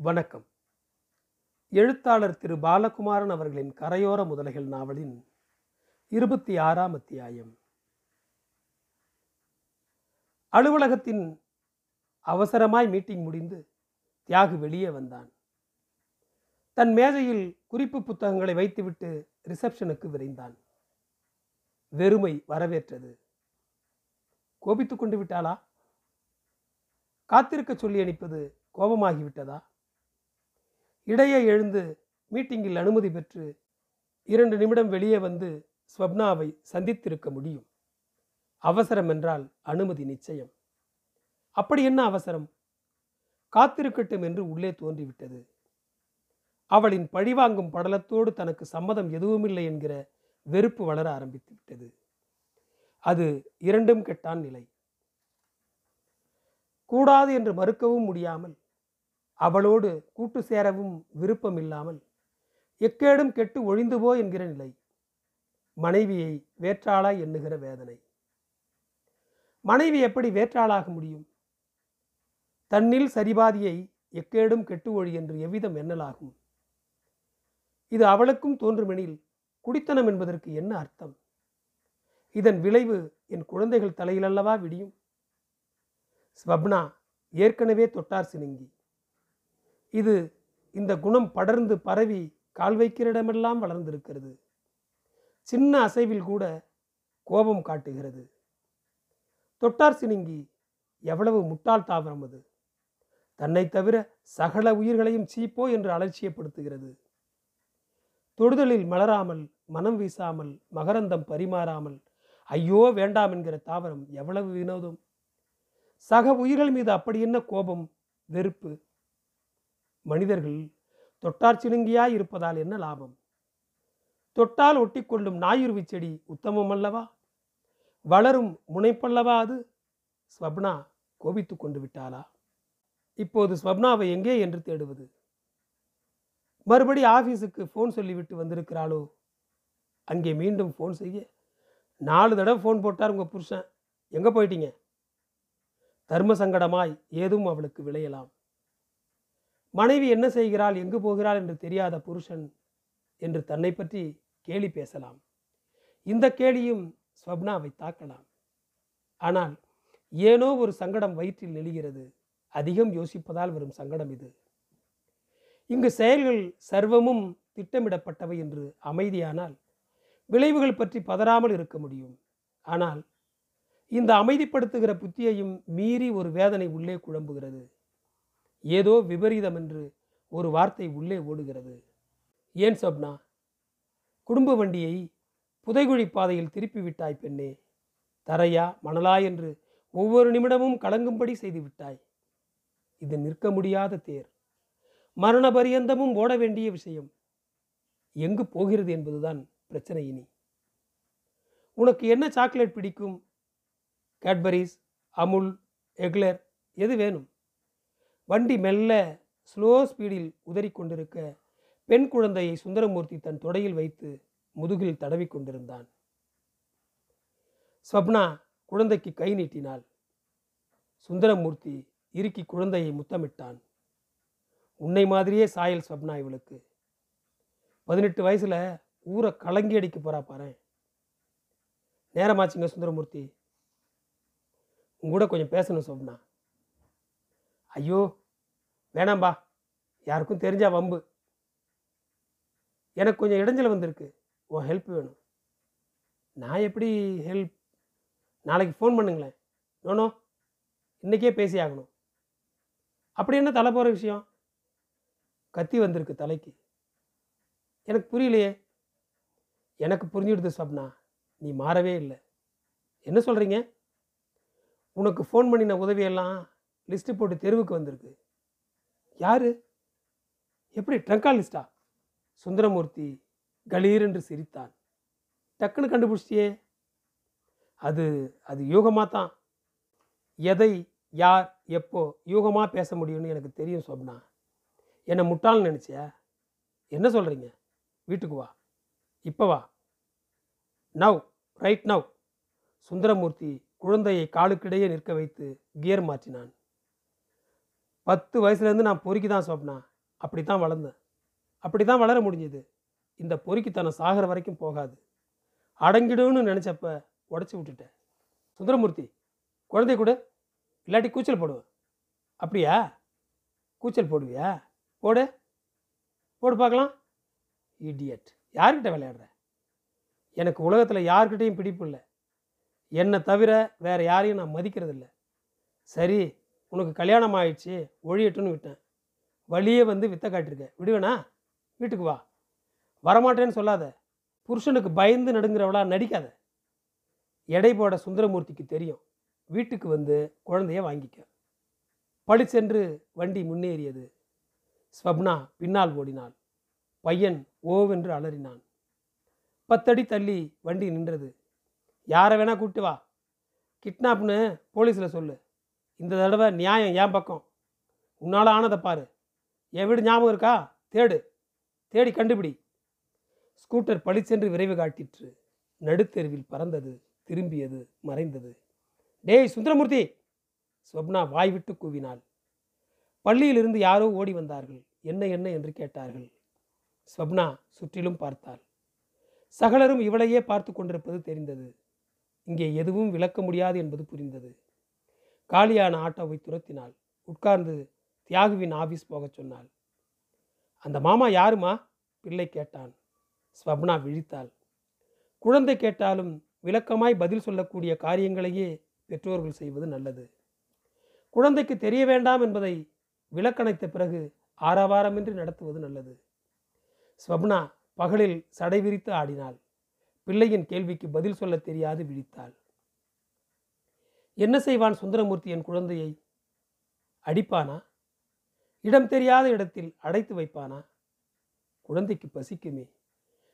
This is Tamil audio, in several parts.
வணக்கம். எழுத்தாளர் திரு பாலகுமாரன் அவர்களின் கரையோர முதலைகள் நாவலின் இருபத்தி ஆறாம் அத்தியாயம். அலுவலகத்தின் அவசரமாய் மீட்டிங் முடிந்து தியாகு வெளியே வந்தான். தன் மேஜையில் குறிப்பு புத்தகங்களை வைத்துவிட்டு ரிசப்ஷனுக்கு விரைந்தான். வெறுமை வரவேற்றது. கோபித்துக் கொண்டு விட்டாளா? காத்திருக்க சொல்லி அனுப்பது கோபமாகிவிட்டதா? இடையே எழுந்து மீட்டிங்கில் அனுமதி பெற்று இரண்டு நிமிடம் வெளியே வந்து ஸ்வப்னாவை சந்தித்திருக்க முடியும். அவசரம் என்றால் அனுமதி நிச்சயம். அப்படி என்ன அவசரம்? காத்திருக்கட்டும் என்று உள்ளே தோன்றிவிட்டது. அவளின் பழிவாங்கும் படலத்தோடு தனக்கு சம்மதம் எதுவுமில்லை என்கிற வெறுப்பு வளர ஆரம்பித்து விட்டது. அது இரண்டும் கெட்டான் நிலை. கூடாது என்று மறுக்கவும் முடியாமல் அவளோடு கூட்டு சேரவும் விருப்பம் இல்லாமல் எக்கேடும் கெட்டு ஒழிந்துவோ என்கிற நிலை மனைவியை வேற்றாளாய் எண்ணுகிற வேதனை. மனைவி எப்படி வேற்றாளாக முடியும்? தன்னில் சரிபாதியை எக்கேடும் கெட்டு ஒழி என்று எவ்விதம் எண்ணலாகும்? இது அவளுக்கும் தோன்றுமெனில் குடித்தனம் என்பதற்கு என்ன அர்த்தம்? இதன் விளைவு என் குழந்தைகள் தலையிலல்லவா விடியும்? ஸ்வப்னா ஏற்கனவே தொட்டார் சினுங்கி. இது இந்த குணம் படர்ந்து பரவி கால் வைக்கிற இடமெல்லாம் வளர்ந்திருக்கிறது. சின்ன அசைவில் கூட கோபம் காட்டுகிறது. தொட்டார் சினுங்கி எவ்வளவு முட்டாள் தாவரம் அது. தன்னை தவிர சகல உயிர்களையும் சீப்போ என்று அலட்சியப்படுத்துகிறது. தொடுதலில் மலராமல் மனம் வீசாமல் மகரந்தம் பரிமாறாமல் ஐயோ வேண்டாம் என்கிற தாவரம் எவ்வளவு வினோதம். சக உயிர்கள் மீது அப்படி என்ன கோபம் வெறுப்பு? மனிதர்கள் தொட்டார் சிலுங்கியாய் இருப்பதால் என்ன லாபம்? தொட்டால் ஒட்டிக்கொள்ளும் நாயுருவி செடி உத்தமம் அல்லவா வளரும் முனைப்பல்லவா அது? ஸ்வப்னா கோபித்து கொண்டு விட்டாளா? இப்போது ஸ்வப்னாவை எங்கே என்று தேடுவது? மறுபடி ஆஃபீஸுக்கு ஃபோன் சொல்லிவிட்டு வந்திருக்கிறாளோ? அங்கே மீண்டும் ஃபோன் செய்ய. நாலு தடவை ஃபோன் போட்டார் உங்கள் புருஷன். எங்கே போயிட்டீங்க? தர்ம சங்கடமாய் ஏதும் அவளுக்கு விளையலாம். மனைவி என்ன செய்கிறாள் எங்கு போகிறாள் என்று தெரியாத புருஷன் என்று தன்னை பற்றி கேலி பேசலாம். இந்த கேலியும் ஸ்வப்னாவை தாக்கலாம். ஆனால் ஏனோ ஒரு சங்கடம் வயிற்றில் நெழுகிறது அதிகம் யோசிப்பதால் வரும் சங்கடம் இது. இங்கு செயல்கள் சர்வமும் திட்டமிடப்பட்டவை என்று அமைதியானால் விளைவுகள் பற்றி பதறாமல் இருக்க முடியும். ஆனால் இந்த அமைதிப்படுத்துகிற புத்தியையும் மீறி ஒரு வேதனை உள்ளே குழம்புகிறது. ஏதோ விபரீதம் என்று ஒரு வார்த்தை உள்ளே ஓடுகிறது. ஏன் சொப்னா? குடும்ப வண்டியை புதைகுழி பாதையில் திருப்பி விட்டாய் பெண்ணே. தரையா மணலா என்று ஒவ்வொரு நிமிடமும் கலங்கும்படி செய்து விட்டாய். இது நிற்க முடியாத தேர். மரண பரியந்தமும் ஓட வேண்டிய விஷயம். எங்கு போகிறது என்பதுதான் பிரச்சனை இனி. உனக்கு என்ன சாக்லேட் பிடிக்கும்? கேட்பரிஸ் அமுல் எக்லர் எது வேணும்? வண்டி மெல்ல ஸ்லோ ஸ்பீடில் உதறி கொண்டிருக்க பெண் குழந்தையை சுந்தரமூர்த்தி தன் தொடையில் வைத்து முதுகில் தடவி கொண்டிருந்தான். ஸ்வப்னா குழந்தைக்கு கை நீட்டினாள். சுந்தரமூர்த்தி இறுக்கி குழந்தையை முத்தமிட்டான். உன்னை மாதிரியே சாயல் ஸ்வப்னா இவளுக்கு. பதினெட்டு வயசில் ஊரை கலங்கி அடிக்க போறா பாரு நேரமாச்சுங்க சுந்தரமூர்த்தி. உங்கூட கொஞ்சம் பேசணும் சொப்னா ஐயோ வேணாம்பா. யாருக்கும் தெரிஞ்சா வம்பு. எனக்கு கொஞ்சம் இடைஞ்சல் வந்திருக்கு. உன் ஹெல்ப் வேணும். நான் எப்படி ஹெல்ப் நாளைக்கு ஃபோன் பண்ணுங்களேன். நோனோ இன்றைக்கே பேசி ஆகணும். அப்படி என்ன தலை போகிற விஷயம்? கத்தி வந்திருக்கு தலைக்கு. எனக்கு புரியலையே. எனக்கு புரிஞ்சுடுது ஸ்வப்னா நீ மாறவே இல்லை. என்ன சொல்கிறீங்க உனக்கு ஃபோன் பண்ணின உதவியெல்லாம் லிஸ்ட்டு போட்டு தெருவுக்கு வந்திருக்கு. யார்? எப்படி ட்ரங்கா லிஸ்டா சுந்தரமூர்த்தி கலீர் என்று சிரித்தான். டக்குன்னு கண்டுபிடிச்சியே அது அது யூகமாக தான். எதை யார் எப்போ யூகமாக பேச முடியும்னு எனக்கு தெரியும் சொப்னா. என்னை முட்டாள்னு நினச்சியா? என்ன சொல்கிறீங்க வீட்டுக்கு வா. இப்போ வா. Now right now. சுந்தரமூர்த்தி குழந்தையை காலுக்கிடையே நிற்க வைத்து கியர் மாற்றினான். பத்து வயசுலேருந்து நான் பொறுக்கி தான் சொப்னா அப்படி தான் வளர்ந்தேன். அப்படி தான் வளர முடிஞ்சது. இந்த பொறுக்கித்தனம் சாகிற வரைக்கும் போகாது. அடங்கிடும்னு நினச்சப்ப உடச்சி விட்டுட்டேன். சுந்தரமூர்த்தி குழந்தை கூட. இல்லாட்டி கூச்சல் போடுவேன். அப்படியா? கூச்சல் போடுவியா? போடு. போடு பார்க்கலாம். இடியட் யார்கிட்ட விளையாடுற? எனக்கு உலகத்தில் யார்கிட்டையும் பிடிப்பு இல்லை. என்னை தவிர வேறு யாரையும் நான் மதிக்கிறது இல்லை சரி உனக்கு கல்யாணம் ஆயிடுச்சு ஒழியட்டுன்னு விட்டேன். வழியே வந்து வித்த காட்டிருக்க. விடுவேனா? வீட்டுக்கு வா. வரமாட்டேன்னு சொல்லாத. புருஷனுக்கு பயந்து நடுங்கிறவளா நடிக்காத. எடை போட சுந்தரமூர்த்திக்கு தெரியும். வீட்டுக்கு வந்து குழந்தைய வாங்கிக்க. பளிச்சென்று வண்டி முன்னேறியது. ஸ்வப்னா பின்னால் ஓடினாள். பையன் ஓவென்று அலறினான். பத்தடி தள்ளி வண்டி நின்றது. யாரை வேணா கூப்பிட்டு வா. கிட்னாப்னு போலீஸில் சொல்லு. இந்த தடவை நியாயம் என் பக்கம். உன்னால் ஆனதை பாரு. என் வீடு ஞாபகம் இருக்கா? தேடு. தேடி கண்டுபிடி. ஸ்கூட்டர் பளிச்சென்று விரைவு காட்டிற்று. நடுத்தெருவில் பறந்தது திரும்பியது மறைந்தது. டேய் சுந்தரமூர்த்தி! ஸ்வப்னா வாய்விட்டு கூவினாள். பள்ளியிலிருந்து யாரோ ஓடி வந்தார்கள். என்ன என்ன என்று கேட்டார்கள். ஸ்வப்னா சுற்றிலும் பார்த்தாள். சகலரும் இவளையே பார்த்து கொண்டிருப்பது தெரிந்தது. இங்கே எதுவும் விளக்க முடியாது என்பது புரிந்தது. காலியான ஆட்டோவை துரத்தினாள். உட்கார்ந்து தியாகுவின் ஆபீஸ் போகச் சொன்னாள். அந்த மாமா யாருமா? பிள்ளை கேட்டான். ஸ்வப்னா விழித்தாள். குழந்தை கேட்டாலும் விளக்கமாய் பதில் சொல்லக்கூடிய காரியங்களையே பெற்றோர்கள் செய்வது நல்லது. குழந்தைக்கு தெரிய வேண்டாம் என்பதை விளக்கணைத்த பிறகு ஆரவாரமின்றி நடத்துவது நல்லது. ஸ்வப்னா பகலில் சடை விரித்து ஆடினாள். பிள்ளையின் கேள்விக்கு பதில் சொல்ல தெரியாது விழித்தாள். என்ன செய்வான் சுந்தரமூர்த்தி என் குழந்தையை? அடிப்பானா? இடம் தெரியாத இடத்தில் அடைத்து வைப்பானா? குழந்தைக்கு பசிக்குமே.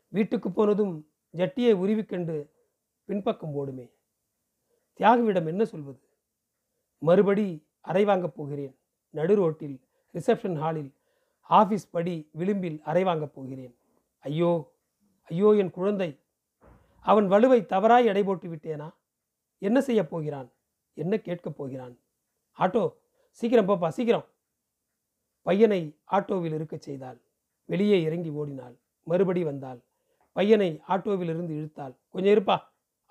வீட்டுக்கு போனதும் ஜட்டியை உருவிக்கண்டு பின்பக்கம் ஓடுமே. தியாகுவிடம் என்ன சொல்வது? மறுபடி அறை வாங்கப் போகிறேன். நடு ரோட்டில் ரிசப்ஷன் ஹாலில் ஆஃபீஸ் படி விளிம்பில் அறை வாங்கப் போகிறேன். ஐயோ ஐயோ என் குழந்தை. அவன் வலுவை தவறாய் எடை போட்டு விட்டேனா என்ன செய்யப் போகிறான்? என்ன கேட்கப் போகிறான்? ஆட்டோ சீக்கிரம் பாப்பா சீக்கிரம். பையனை ஆட்டோவில் இருக்கச் செய்தாள். வெளியே இறங்கி ஓடினாள். மறுபடி வந்தாள். பையனை ஆட்டோவிலிருந்து இழுத்தாள். கொஞ்சம் இருப்பா.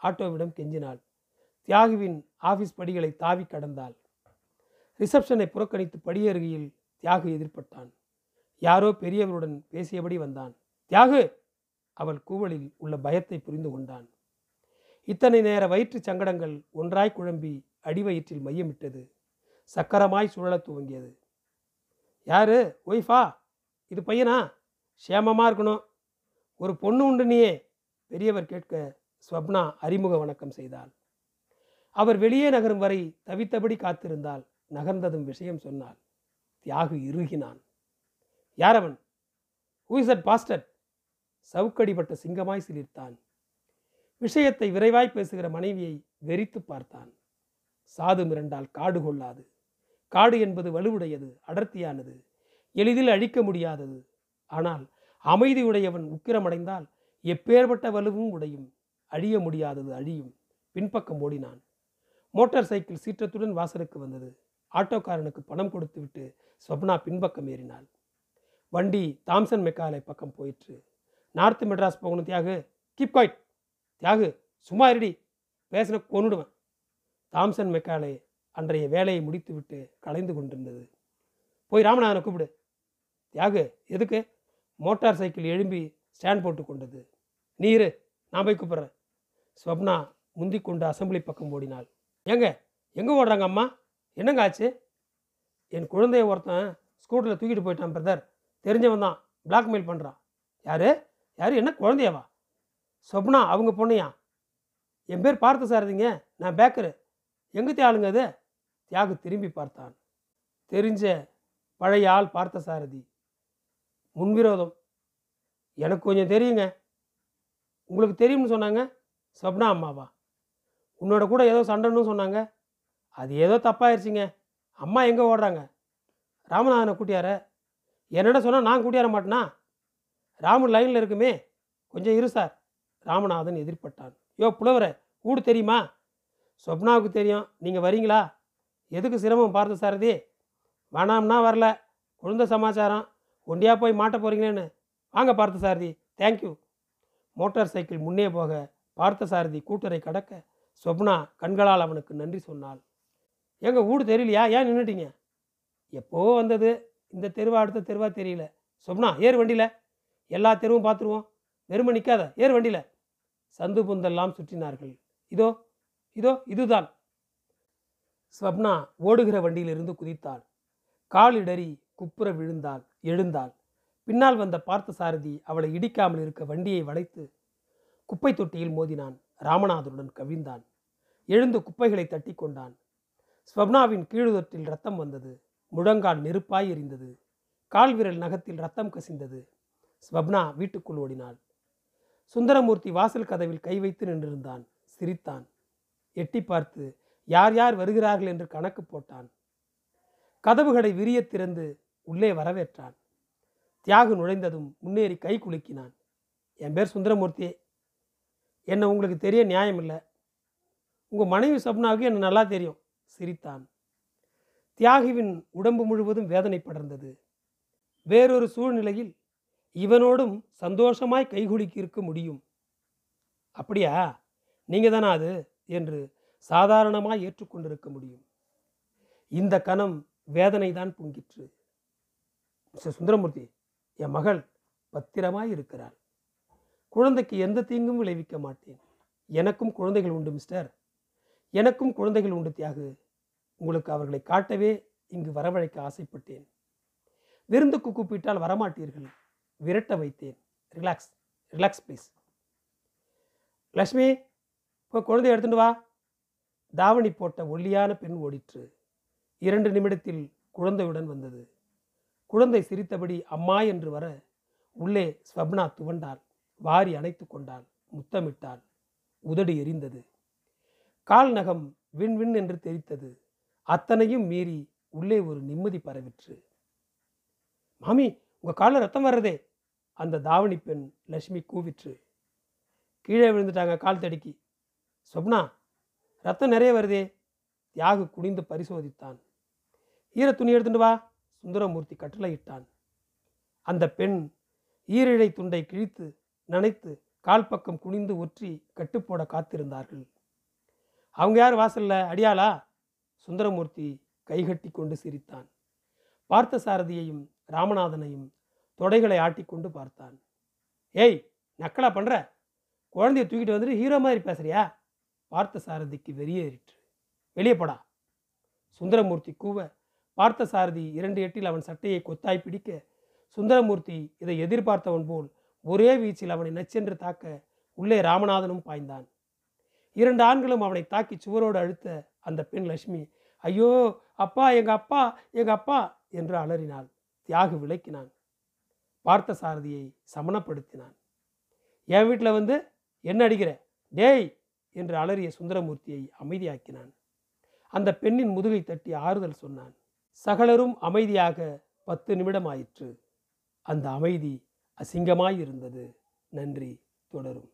ஆட்டோவிடம் கெஞ்சினாள். தியாகுவின் ஆபீஸ் படிகளை தாவி கடந்தாள். ரிசப்ஷனை புறக்கணித்து படியருகையில் தியாகு எதிர்பட்டான். யாரோ பெரியவருடன் பேசியபடி வந்தான். தியாகு! அவள் கூவலில் உள்ள பயத்தை புரிந்து கொண்டான். இத்தனை நேர வயிற்று சங்கடங்கள் ஒன்றாய் குழம்பி அடிவயிற்றில் மையமிட்டது. சக்கரமாய் சுழலத் துவங்கியது. யாரு? ஒய்ஃபா? இது பையனா? சேமமாக இருக்கணும். ஒரு பொண்ணு உண்டு நீயே பெரியவர் கேட்க ஸ்வப்னா அறிமுக வணக்கம் செய்தாள். அவர் வெளியே நகரும் வரை தவித்தபடி காத்திருந்தால் நகர்ந்ததும் விஷயம் சொன்னாள். தியாகு இறுகினான். யாரவன்? ஹூசட் பாஸ்டர் சவுக்கடிப்பட்ட சிங்கமாய் சிலிர்த்தான். விஷயத்தை விரைவாய் பேசுகிற மனைவியை வெறித்து பார்த்தான். சாது மிரண்டால் காடு கொள்ளாது. காடு என்பது வலுவுடையது அடர்த்தியானது. எளிதில் அழிக்க முடியாதது. ஆனால் அமைதியுடையவன் உக்கிரமடைந்தால் எப்பேற்பட்ட வலுவும் உடையும். அழிய முடியாதது அழியும். பின்பக்கம் ஓடினான். மோட்டார் சைக்கிள் சீற்றத்துடன் வாசலுக்கு வந்தது. ஆட்டோக்காரனுக்கு பணம் கொடுத்துவிட்டு ஸ்வப்னா பின்பக்கம் ஏறினாள். வண்டி தாம்சன் மெக்காலை பக்கம் போயிற்று. நார்த் மெட்ராஸ் போகணும் தியாகு. கீப் காய்ட். தியாகு சும்மா இருடி. பேசின கொன்னுடுவேன் தாம்சன் மெக்காலே அன்றைய வேலையை முடித்துவிட்டு கலைந்து கொண்டிருந்தது. போய் ராமநாதனை கூப்பிடு. தியாகு எதுக்கு? மோட்டார் சைக்கிள் எழும்பி ஸ்டாண்ட் போட்டு கொண்டது. நீரு நான் போய் கூப்பிட்றேன். ஸ்வப்னா முந்தி கொண்டு அசம்பிளி பக்கம் ஓடினாள். ஏங்க எங்கே ஓடுறாங்க அம்மா? என்னங்க ஆச்சு? என் குழந்தைய ஒருத்தன் ஸ்கூட்டரில் தூக்கிட்டு போயிட்டான் பிரதர். தெரிஞ்சவன் தான். பிளாக்மெயில் பண்ணுறான் யாரு? யார்? என்ன குழந்தையவா? சொப்னா அவங்க பொண்ணையா? என் பேர் பார்த்து சாரதிங்க. நான் பேக்கரு. எங்கே தியாளுங்க அது? தியாகு திரும்பி பார்த்தான். தெரிஞ்ச பழைய ஆள் பார்த்த சாரதி முன்விரோதம் எனக்கு கொஞ்சம் தெரியுங்க. உங்களுக்கு தெரியும்னு சொன்னாங்க? சொப்னா அம்மாவா? உன்னோட கூட ஏதோ சண்டைன்னு சொன்னாங்க. அது ஏதோ தப்பாயிருச்சுங்க. அம்மா எங்கே ஓடுறாங்க? ராமநாதனை கூட்டியார? என்னடா சொன்னால் நான் கூட்டியார மாட்டேனா? ராமன் லைனில் இருக்குமே. கொஞ்சம் இரு சார். ராமநாதன் எதிர்பட்டான். யோ புலவரை ஊடு தெரியுமா? சொப்னாவுக்கு தெரியும். நீங்கள் வரீங்களா? எதுக்கு சிரமம் பார்த்த சாரதி? வேணாம்னா வரல. குழந்த சமாச்சாரம். ஒண்டியாக போய் மாட்ட போகிறீங்களேன்னு வாங்க பார்த்த சாரதி. தேங்க்யூ மோட்டார் சைக்கிள் முன்னே போக பார்த்த சாரதி கூட்டரை கடக்க சொப்னா கண்களால் அவனுக்கு நன்றி சொன்னாள். எங்கள் வீடு தெரியலையா? ஏன் நின்றுட்டீங்க எப்போ வந்தது? இந்த தெருவா அடுத்த தெருவா தெரியல. சொப்னா ஏறு வண்டியில். எல்லா தெருவும் பார்த்துருவோம். வெறுமை நிற்காத ஏறு வண்டியில். சந்து புந்தெல்லாம் சுற்றினார்கள். இதோ இதோ இதுதான். ஸ்வப்னா ஓடுகிற வண்டியிலிருந்து குதித்தாள். கால் இடறி குப்புற விழுந்தாள் எழுந்தாள். பின்னால் வந்த பார்த்த சாரதி அவளை இடிக்காமல் இருக்க வண்டியை வளைத்து குப்பை தொட்டியில் மோதினான். ராமநாதனுடன் கவிழ்ந்தான். எழுந்து குப்பைகளை தட்டி கொண்டான். ஸ்வப்னாவின் கீழுதொற்றில் ரத்தம் வந்தது. முழங்கால் நெருப்பாய் எரிந்தது. கால் விரல் நகத்தில் ரத்தம் கசிந்தது. ஸ்வப்னா வீட்டுக்குள் ஓடினாள். சுந்தரமூர்த்தி வாசல் கதவில் கை வைத்து நின்றிருந்தான். சிரித்தான். எட்டி பார்த்து யார் யார் வருகிறார்கள்? என்று கணக்கு போட்டான். கதவுகளை விரிய திறந்து உள்ளே வரவேற்றான். தியாகு நுழைந்ததும் முன்னேறி கை குலுக்கினான். என் பேர் சுந்தரமூர்த்தி. என்னை உங்களுக்கு தெரிய நியாயம் இல்லை? உங்கள் மனைவி சப்னாவுக்கு என்ன நல்லா தெரியும்? சிரித்தான். தியாகுவின் உடம்பு முழுவதும் வேதனை படர்ந்தது. வேறொரு சூழ்நிலையில் இவனோடும் சந்தோஷமாய் கைகுலுக்கி இருக்க முடியும். அப்படியா? நீங்கள் தானா அது? என்று சாதாரணமாக ஏற்றுக்கொண்டிருக்க முடியும். இந்த கணம் வேதனை தான் பொங்கிற்று. மிஸ்டர் சுந்தரமூர்த்தி என் மகள் பத்திரமாய் இருக்கிறாள். குழந்தைக்கு எந்த தீங்கும் விளைவிக்க மாட்டேன். எனக்கும் குழந்தைகள் உண்டு மிஸ்டர். எனக்கும் குழந்தைகள் உண்டு தியாகு. உங்களுக்கு அவர்களை காட்டவே இங்கு வரவழைக்க ஆசைப்பட்டேன். விருந்துக்கு கூப்பிட்டால் வரமாட்டீர்கள். விரட்ட வைத்தேன். Relax relax please. லக்ஷ்மி இப்போ குழந்தை எடுத்துட்டு வா. தாவணி போட்ட ஒல்லியான பெண் ஓடிற்று. இரண்டு நிமிடத்தில் குழந்தையுடன் வந்தது. குழந்தை சிரித்தபடி அம்மா என்று வர உள்ளே ஸ்வப்னா துவண்டாள். வாரி அணைத்து கொண்டாள். முத்தமிட்டாள். உதடு எரிந்தது. கால் நகம் விண் விண் என்று தெரித்தது அத்தனையும் மீறி உள்ளே ஒரு நிம்மதி பரவிற்று. மாமி உங்க காலில் ரத்தம் வர்றதே! அந்த தாவணி பெண் லட்சுமி கூவிற்று. கீழே விழுந்துட்டாங்க கால் தடுக்கி. சொப்னா ரத்தம் நிறைய வருதே. தியாகு குனிந்து பரிசோதித்தான். ஈர துணி எடுத்துட்டு வா சுந்தரமூர்த்தி கட்டளையிட்டான் அந்த பெண் ஈரிழை துண்டை கிழித்து நனைத்து கால் பக்கம் குனிந்து ஒற்றி கட்டுப்போட காத்திருந்தார்கள். அவங்க யார் வாசல்ல? அடியாளா? சுந்தரமூர்த்தி கைகட்டி கொண்டு சிரித்தான். பார்த்த சாரதியையும் ராமநாதனையும் தொடைகளை ஆட்டிக்கொண்டு பார்த்தான். ஏய் நக்கலா பண்ற? குழந்தைய தூக்கிட்டு வந்துட்டு ஹீரோ மாதிரி பேசுறியா? பார்த்த சாரதிக்கு வெறியேறிற்று. வெளியே போடா. சுந்தரமூர்த்தி கூவ பார்த்த சாரதி இரண்டு எட்டில் அவன் சட்டையை கொத்தாய் பிடிக்க சுந்தரமூர்த்தி இதை எதிர்பார்த்தவன் போல் ஒரே வீச்சில் அவனை நச்சென்று தாக்க உள்ளே ராமநாதனும் பாய்ந்தான். இரண்டு ஆண்களும் அவனை தாக்கி சுவரோடு அழுத்த அந்த பெண் லட்சுமி ஐயோ அப்பா எங்க அப்பா எங்க அப்பா என்று அலறினாள். தியாகு விளக்கினான். பார்த்த சாரதியை சமணப்படுத்தினான். என் வீட்டில் வந்து என்ன அடிக்கிற? டேய் என்று அலறிய சுந்தரமூர்த்தியை அமைதியாக்கினான். அந்த பெண்ணின் முதுகை தட்டி ஆறுதல் சொன்னான். சகலரும் அமைதியாக பத்து நிமிடம் ஆயிற்று அந்த அமைதி அசிங்கமாயிருந்தது. நன்றி தொடரும்.